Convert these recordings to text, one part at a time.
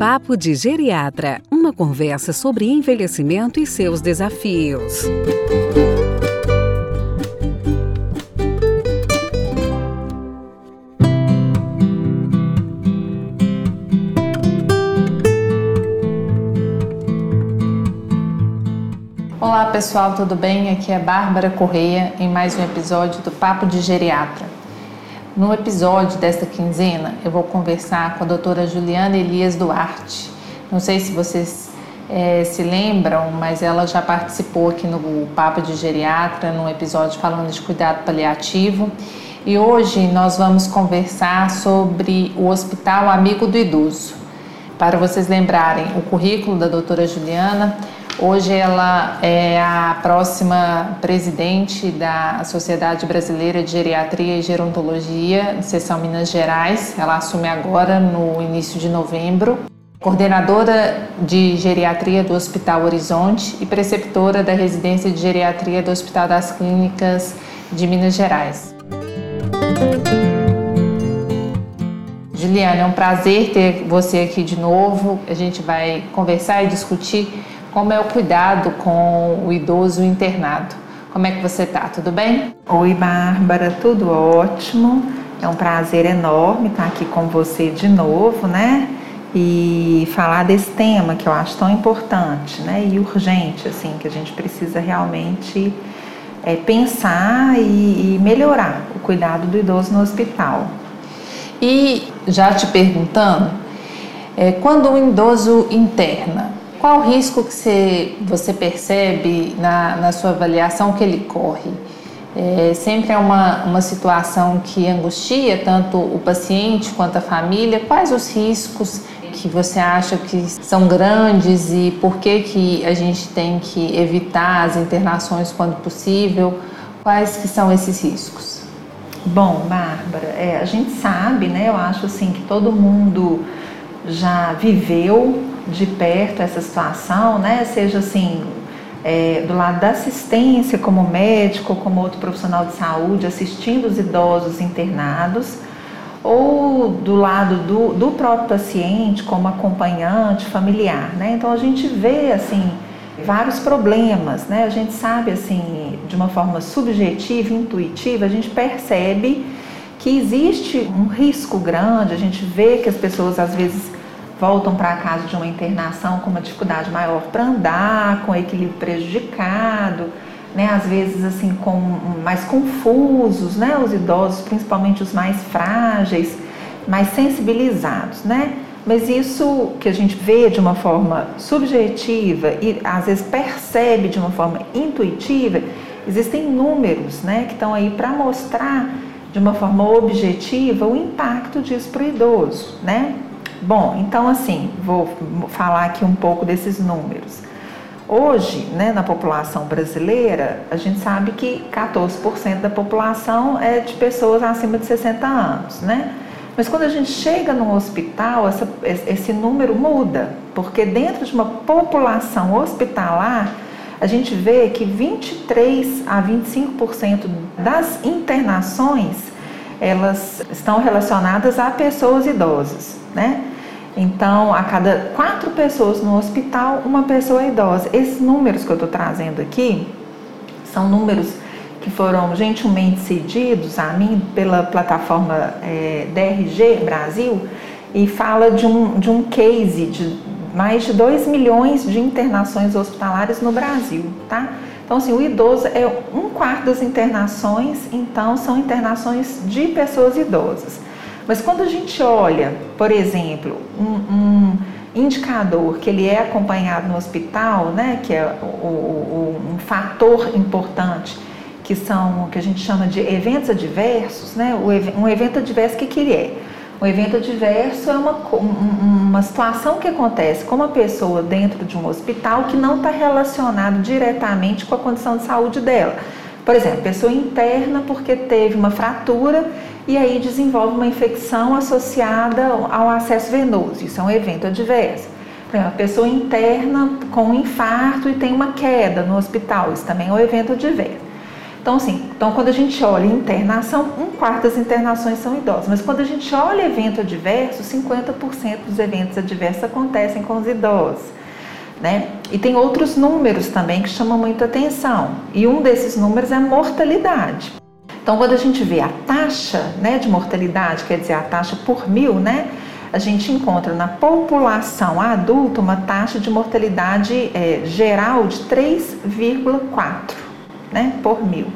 Papo de Geriatra uma conversa sobre envelhecimento e seus desafios. Olá pessoal, tudo bem? Aqui é Bárbara Correia em mais um episódio do Papo de Geriatra. No episódio desta quinzena, eu vou conversar com a doutora Juliana Elias Duarte. Não sei se vocês é, se lembram, mas ela já participou aqui no Papo de Geriatra, num episódio falando de cuidado paliativo. E hoje nós vamos conversar sobre o Hospital Amigo do Idoso. Para vocês lembrarem, o currículo da doutora Juliana Hoje ela é a próxima presidente da Sociedade Brasileira de Geriatria e Gerontologia, seção Minas Gerais. Ela assume agora no início de novembro. Coordenadora de geriatria do Hospital Horizonte e preceptora da residência de geriatria do Hospital das Clínicas de Minas Gerais. Juliana, é um prazer ter você aqui de novo. A gente vai conversar e discutir como é o cuidado com o idoso internado. Como é que você está? Tudo bem? Oi, Bárbara, tudo ótimo. É um prazer enorme estar aqui com você de novo, né? E falar desse tema que eu acho tão importante, né? E urgente, assim, que a gente precisa realmente é, pensar e, e melhorar o cuidado do idoso no hospital. E já te perguntando, é, quando um idoso interna, qual o risco que você, você percebe na, na sua avaliação que ele corre? É, sempre é uma, uma situação que angustia tanto o paciente quanto a família. Quais os riscos que você acha que são grandes e por que, que a gente tem que evitar as internações quando possível? Quais que são esses riscos? Bom, Bárbara, é, a gente sabe, né? Eu acho assim que todo mundo já viveu de perto essa situação, né? Seja assim, é, do lado da assistência, como médico, como outro profissional de saúde, assistindo os idosos internados, ou do lado do, do próprio paciente, como acompanhante familiar, né? Então a gente vê assim vários problemas, né? A gente sabe assim de uma forma subjetiva, intuitiva, a gente percebe que existe um risco grande, a gente vê que as pessoas às vezes voltam para casa de uma internação com uma dificuldade maior para andar, com equilíbrio prejudicado, né, às vezes assim com mais confusos, né, os idosos, principalmente os mais frágeis, mais sensibilizados, né? Mas isso que a gente vê de uma forma subjetiva e às vezes percebe de uma forma intuitiva, existem números, né, que estão aí para mostrar de uma forma objetiva o impacto disso para o idoso, né? Bom, então assim, vou falar aqui um pouco desses números. Hoje, né, na população brasileira, a gente sabe que 14% da população é de pessoas acima de 60 anos, né? Mas quando a gente chega no hospital, essa, esse número muda, porque dentro de uma população hospitalar, a gente vê que 23 a 25% das internações elas estão relacionadas a pessoas idosas, né? Então, a cada quatro pessoas no hospital, uma pessoa é idosa. Esses números que eu estou trazendo aqui são números que foram gentilmente cedidos a mim pela plataforma é, DRG Brasil e fala de um, de um case de mais de 2 milhões de internações hospitalares no Brasil, tá? Então, assim, o idoso é um quarto das internações, então são internações de pessoas idosas. Mas quando a gente olha, por exemplo, um, um indicador que ele é acompanhado no hospital, né, que é o, o, um fator importante, que são que a gente chama de eventos adversos, né? um evento adverso, o que, que ele é? Um evento adverso é uma, uma situação que acontece com uma pessoa dentro de um hospital que não está relacionado diretamente com a condição de saúde dela. Por exemplo, pessoa interna porque teve uma fratura e aí desenvolve uma infecção associada ao acesso venoso. Isso é um evento adverso. Por exemplo, pessoa interna com um infarto e tem uma queda no hospital. Isso também é um evento adverso. Então, assim, então quando a gente olha internação, um quarto das internações são idosos. Mas quando a gente olha evento adverso, 50% dos eventos adversos acontecem com os idosos. Né? E tem outros números também que chamam muita atenção. E um desses números é a mortalidade. Então, quando a gente vê a taxa né, de mortalidade, quer dizer, a taxa por mil, né, a gente encontra na população adulta uma taxa de mortalidade é, geral de 3,4 né, por mil.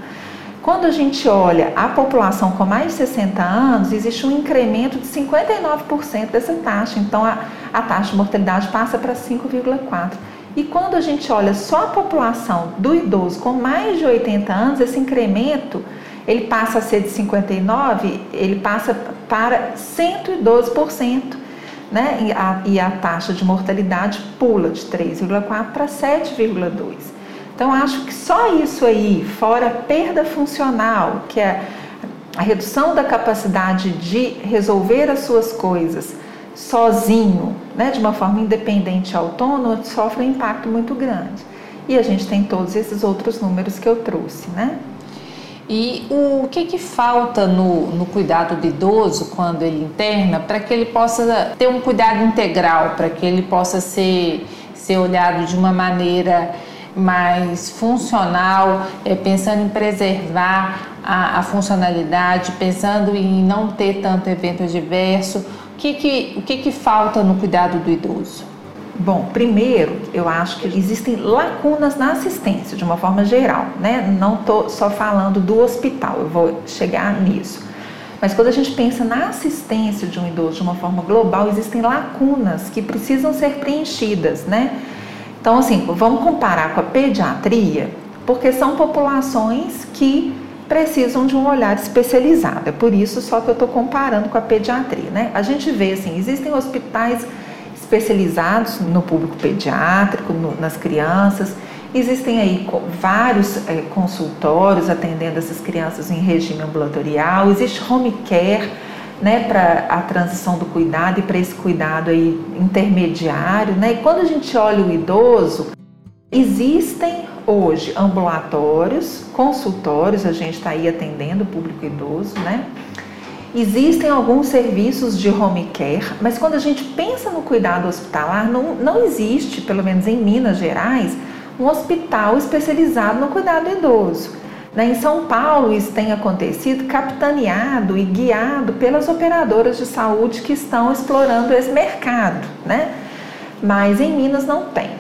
Quando a gente olha a população com mais de 60 anos, existe um incremento de 59% dessa taxa. Então, a, a taxa de mortalidade passa para 5,4%. E quando a gente olha só a população do idoso com mais de 80 anos, esse incremento ele passa a ser de 59, ele passa para 112%, né? E a, e a taxa de mortalidade pula de 3,4 para 7,2. Então acho que só isso aí, fora a perda funcional, que é a redução da capacidade de resolver as suas coisas sozinho, né, de uma forma independente e autônoma, sofre um impacto muito grande. E a gente tem todos esses outros números que eu trouxe, né? E o que, que falta no, no cuidado do idoso quando ele interna para que ele possa ter um cuidado integral, para que ele possa ser, ser olhado de uma maneira mais funcional, é, pensando em preservar a, a, funcionalidade, pensando em não ter tanto evento adverso. O que, que, o que, que falta no cuidado do idoso? Bom, primeiro, eu acho que existem lacunas na assistência, de uma forma geral, né? Não estou só falando do hospital, eu vou chegar nisso. Mas quando a gente pensa na assistência de um idoso de uma forma global, existem lacunas que precisam ser preenchidas, né? Então, assim, vamos comparar com a pediatria, porque são populações que precisam de um olhar especializado. É por isso só que eu estou comparando com a pediatria, né? A gente vê, assim, existem hospitais especializados no público pediátrico, no, nas crianças. Existem aí vários é, consultórios atendendo essas crianças em regime ambulatorial. Existe home care, né, para a transição do cuidado e para esse cuidado aí intermediário, né? E quando a gente olha o idoso, existem hoje ambulatórios, consultórios, a gente está aí atendendo o público idoso, né? Existem alguns serviços de home care, mas quando a gente pensa no cuidado hospitalar, não, não existe, pelo menos em Minas Gerais, um hospital especializado no cuidado idoso. Né? Em São Paulo, isso tem acontecido capitaneado e guiado pelas operadoras de saúde que estão explorando esse mercado, né? mas em Minas não tem.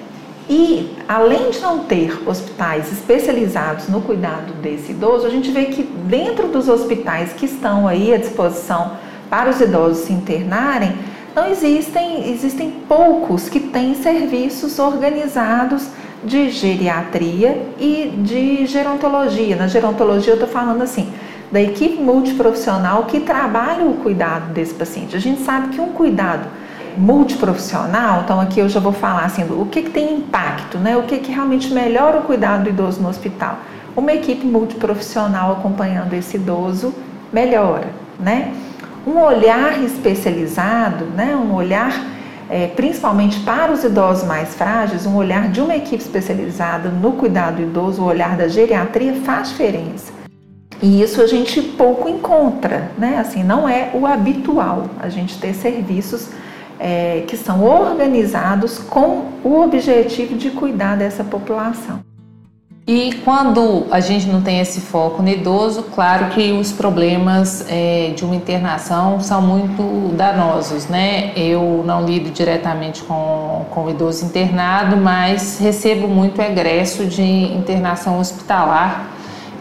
E além de não ter hospitais especializados no cuidado desse idoso, a gente vê que dentro dos hospitais que estão aí à disposição para os idosos se internarem, não existem, existem poucos que têm serviços organizados de geriatria e de gerontologia. Na gerontologia eu estou falando assim, da equipe multiprofissional que trabalha o cuidado desse paciente. A gente sabe que um cuidado multiprofissional, então aqui eu já vou falar assim, o que, que tem impacto, né? o que, que realmente melhora o cuidado do idoso no hospital. Uma equipe multiprofissional acompanhando esse idoso melhora, né? Um olhar especializado, né? um olhar é, principalmente para os idosos mais frágeis, um olhar de uma equipe especializada no cuidado do idoso, o olhar da geriatria faz diferença. E isso a gente pouco encontra, né? Assim, não é o habitual a gente ter serviços é, que são organizados com o objetivo de cuidar dessa população. E quando a gente não tem esse foco no idoso, claro que os problemas é, de uma internação são muito danosos, né? Eu não lido diretamente com, com o idoso internado, mas recebo muito egresso de internação hospitalar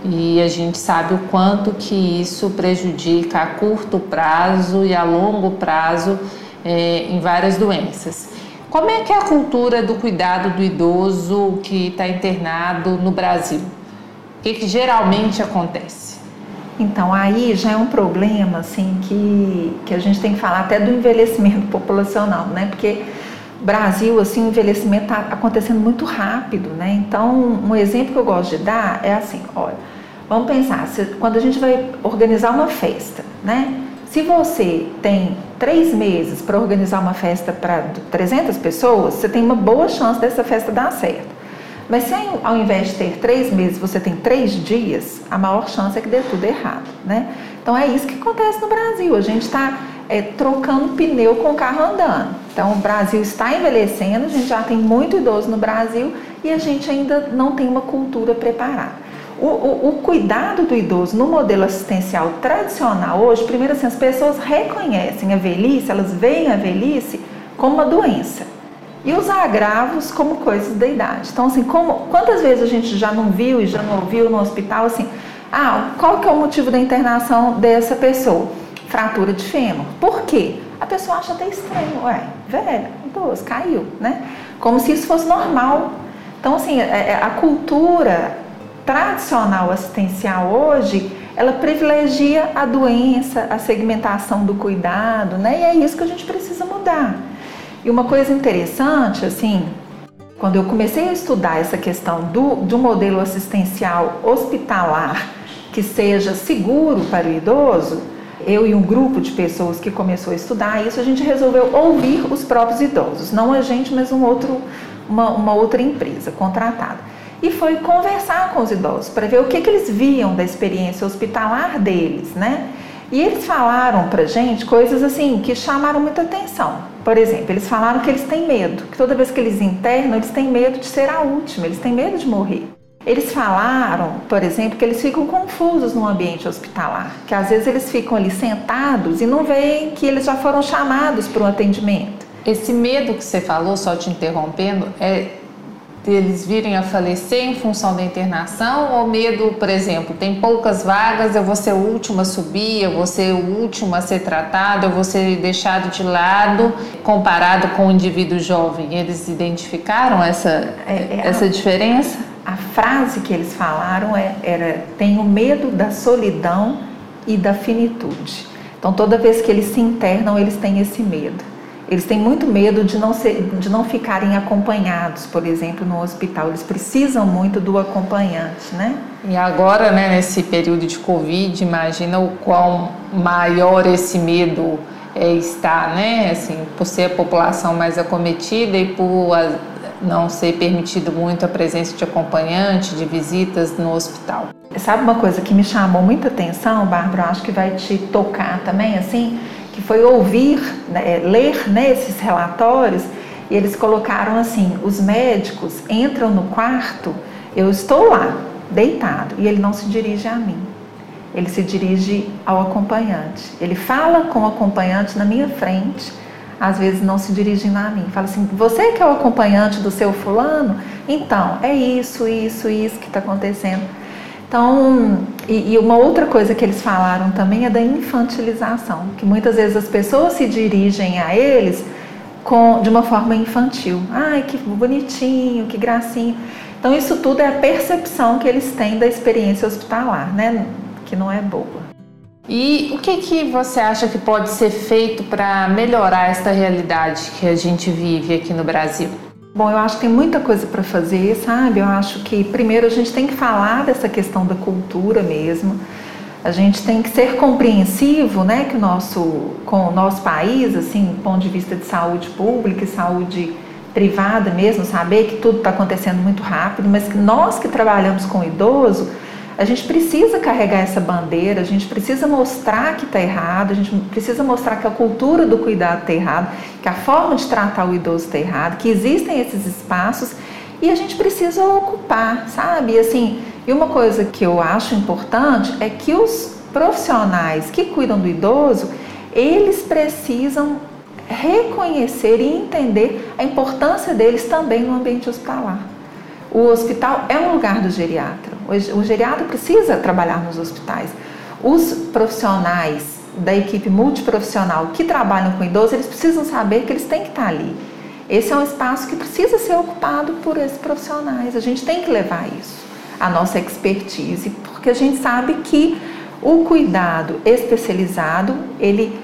e a gente sabe o quanto que isso prejudica a curto prazo e a longo prazo é, em várias doenças. Como é que é a cultura do cuidado do idoso que está internado no Brasil? O que, que geralmente acontece? Então, aí já é um problema, assim, que, que a gente tem que falar até do envelhecimento populacional, né? Porque Brasil, assim, o envelhecimento está acontecendo muito rápido, né? Então, um exemplo que eu gosto de dar é assim, olha, vamos pensar, se, quando a gente vai organizar uma festa, né? Se você tem três meses para organizar uma festa para 300 pessoas, você tem uma boa chance dessa festa dar certo. Mas se ao invés de ter três meses você tem três dias, a maior chance é que dê tudo errado, né? Então é isso que acontece no Brasil. A gente está é, trocando pneu com o carro andando. Então o Brasil está envelhecendo, a gente já tem muito idoso no Brasil e a gente ainda não tem uma cultura preparada. O, o, o, cuidado do idoso no modelo assistencial tradicional hoje, primeiro assim, as pessoas reconhecem a velhice, elas veem a velhice como uma doença e os agravos como coisas da idade. Então, assim, como, quantas vezes a gente já não viu e já não ouviu no hospital assim, ah, qual que é o motivo da internação dessa pessoa? Fratura de fêmur. Por quê? A pessoa acha até estranho, ué, velho, idoso, caiu, né? Como se isso fosse normal. Então, assim, é, é, a cultura tradicional assistencial hoje, ela privilegia a doença, a segmentação do cuidado, né? E é isso que a gente precisa mudar. E uma coisa interessante, assim, quando eu comecei a estudar essa questão do, um modelo assistencial hospitalar que seja seguro para o idoso, eu e um grupo de pessoas que começou a estudar isso, a gente resolveu ouvir os próprios idosos, não a gente, mas um outro, uma, uma outra empresa contratada. E foi conversar com os idosos para ver o que, que eles viam da experiência hospitalar deles, né? E eles falaram pra gente coisas assim que chamaram muita atenção. Por exemplo, eles falaram que eles têm medo, que toda vez que eles internam, eles têm medo de ser a última, eles têm medo de morrer. Eles falaram, por exemplo, que eles ficam confusos no ambiente hospitalar, que às vezes eles ficam ali sentados e não veem que eles já foram chamados para o atendimento. Esse medo que você falou, só te interrompendo, é deles virem a falecer em função da internação ou medo, por exemplo, tem poucas vagas, eu vou ser o último a subir, eu vou ser o último a ser tratado, eu vou ser deixado de lado comparado com o indivíduo jovem. Eles identificaram essa, é, é essa a, diferença? A frase que eles falaram é, era: tenho medo da solidão e da finitude. Então, toda vez que eles se internam, eles têm esse medo. Eles têm muito medo de não, ser, de não ficarem acompanhados, por exemplo, no hospital. Eles precisam muito do acompanhante, né? E agora, né, nesse período de Covid, imagina o quão maior esse medo é, está, né? Assim, por ser a população mais acometida e por a, não ser permitido muito a presença de acompanhante, de visitas no hospital. Sabe uma coisa que me chamou muita atenção, Bárbara? Acho que vai te tocar também, assim que foi ouvir, né, ler né, esses relatórios, e eles colocaram assim: os médicos entram no quarto, eu estou lá, deitado, e ele não se dirige a mim. Ele se dirige ao acompanhante. Ele fala com o acompanhante na minha frente, às vezes não se dirigindo a mim. Fala assim: você que é o acompanhante do seu fulano? Então, é isso, isso, isso que está acontecendo. Então, e, e, uma outra coisa que eles falaram também é da infantilização, que muitas vezes as pessoas se dirigem a eles com, de uma forma infantil. Ai, que bonitinho, que gracinha. Então, isso tudo é a percepção que eles têm da experiência hospitalar, né? Que não é boa. E o que, que você acha que pode ser feito para melhorar esta realidade que a gente vive aqui no Brasil? Bom, eu acho que tem muita coisa para fazer, sabe? Eu acho que primeiro a gente tem que falar dessa questão da cultura mesmo. A gente tem que ser compreensivo, né, que o nosso com o nosso país, assim, do ponto de vista de saúde pública e saúde privada mesmo, saber que tudo está acontecendo muito rápido, mas que nós que trabalhamos com idoso, a gente precisa carregar essa bandeira, a gente precisa mostrar que está errado, a gente precisa mostrar que a cultura do cuidado está errado, que a forma de tratar o idoso está errado, que existem esses espaços e a gente precisa ocupar, sabe? E assim, e uma coisa que eu acho importante é que os profissionais que cuidam do idoso, eles precisam reconhecer e entender a importância deles também no ambiente hospitalar. O hospital é um lugar do geriatra. O geriatra precisa trabalhar nos hospitais. Os profissionais da equipe multiprofissional que trabalham com idosos, eles precisam saber que eles têm que estar ali. Esse é um espaço que precisa ser ocupado por esses profissionais. A gente tem que levar isso, a nossa expertise, porque a gente sabe que o cuidado especializado, ele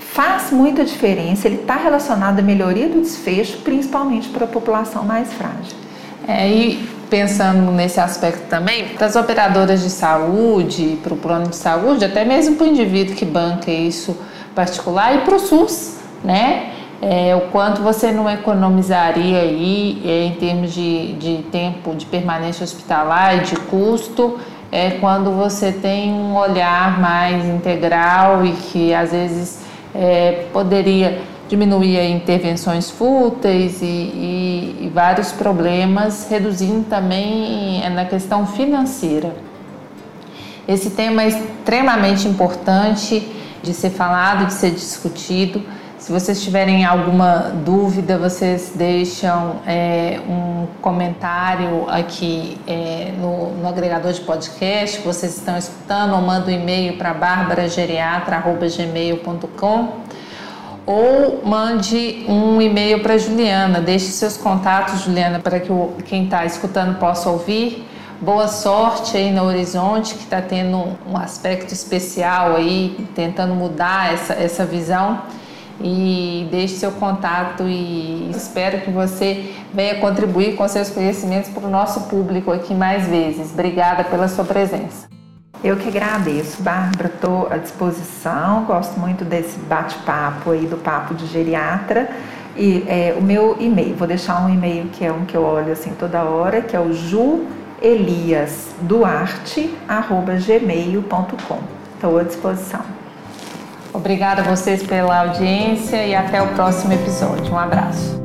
faz muita diferença, ele está relacionado à melhoria do desfecho, principalmente para a população mais frágil. É, e pensando nesse aspecto também, para as operadoras de saúde, para o plano de saúde, até mesmo para o indivíduo que banca isso particular e para o SUS, né? é, o quanto você não economizaria aí é, em termos de, de tempo de permanência hospitalar e de custo é quando você tem um olhar mais integral e que às vezes é, poderia diminuir intervenções fúteis e, e, e vários problemas, reduzindo também é, na questão financeira. Esse tema é extremamente importante de ser falado, de ser discutido. Se vocês tiverem alguma dúvida, vocês deixam é, um comentário aqui é, no, no, agregador de podcast. Que vocês estão escutando, ou manda um e-mail para barbarageriatra.gmail.com ou mande um e-mail para Juliana. Deixe seus contatos, Juliana, para que o, quem está escutando possa ouvir. Boa sorte aí no Horizonte, que está tendo um aspecto especial aí, tentando mudar essa, essa visão e deixe seu contato e espero que você venha contribuir com seus conhecimentos para o nosso público aqui mais vezes. Obrigada pela sua presença. Eu que agradeço, Bárbara, estou à disposição, gosto muito desse bate-papo aí do Papo de Geriatra. E é, o meu e-mail, vou deixar um e-mail que é um que eu olho assim toda hora, que é o jueliasduarte.gmail.com. Estou à disposição. Obrigada a vocês pela audiência e até o próximo episódio. Um abraço.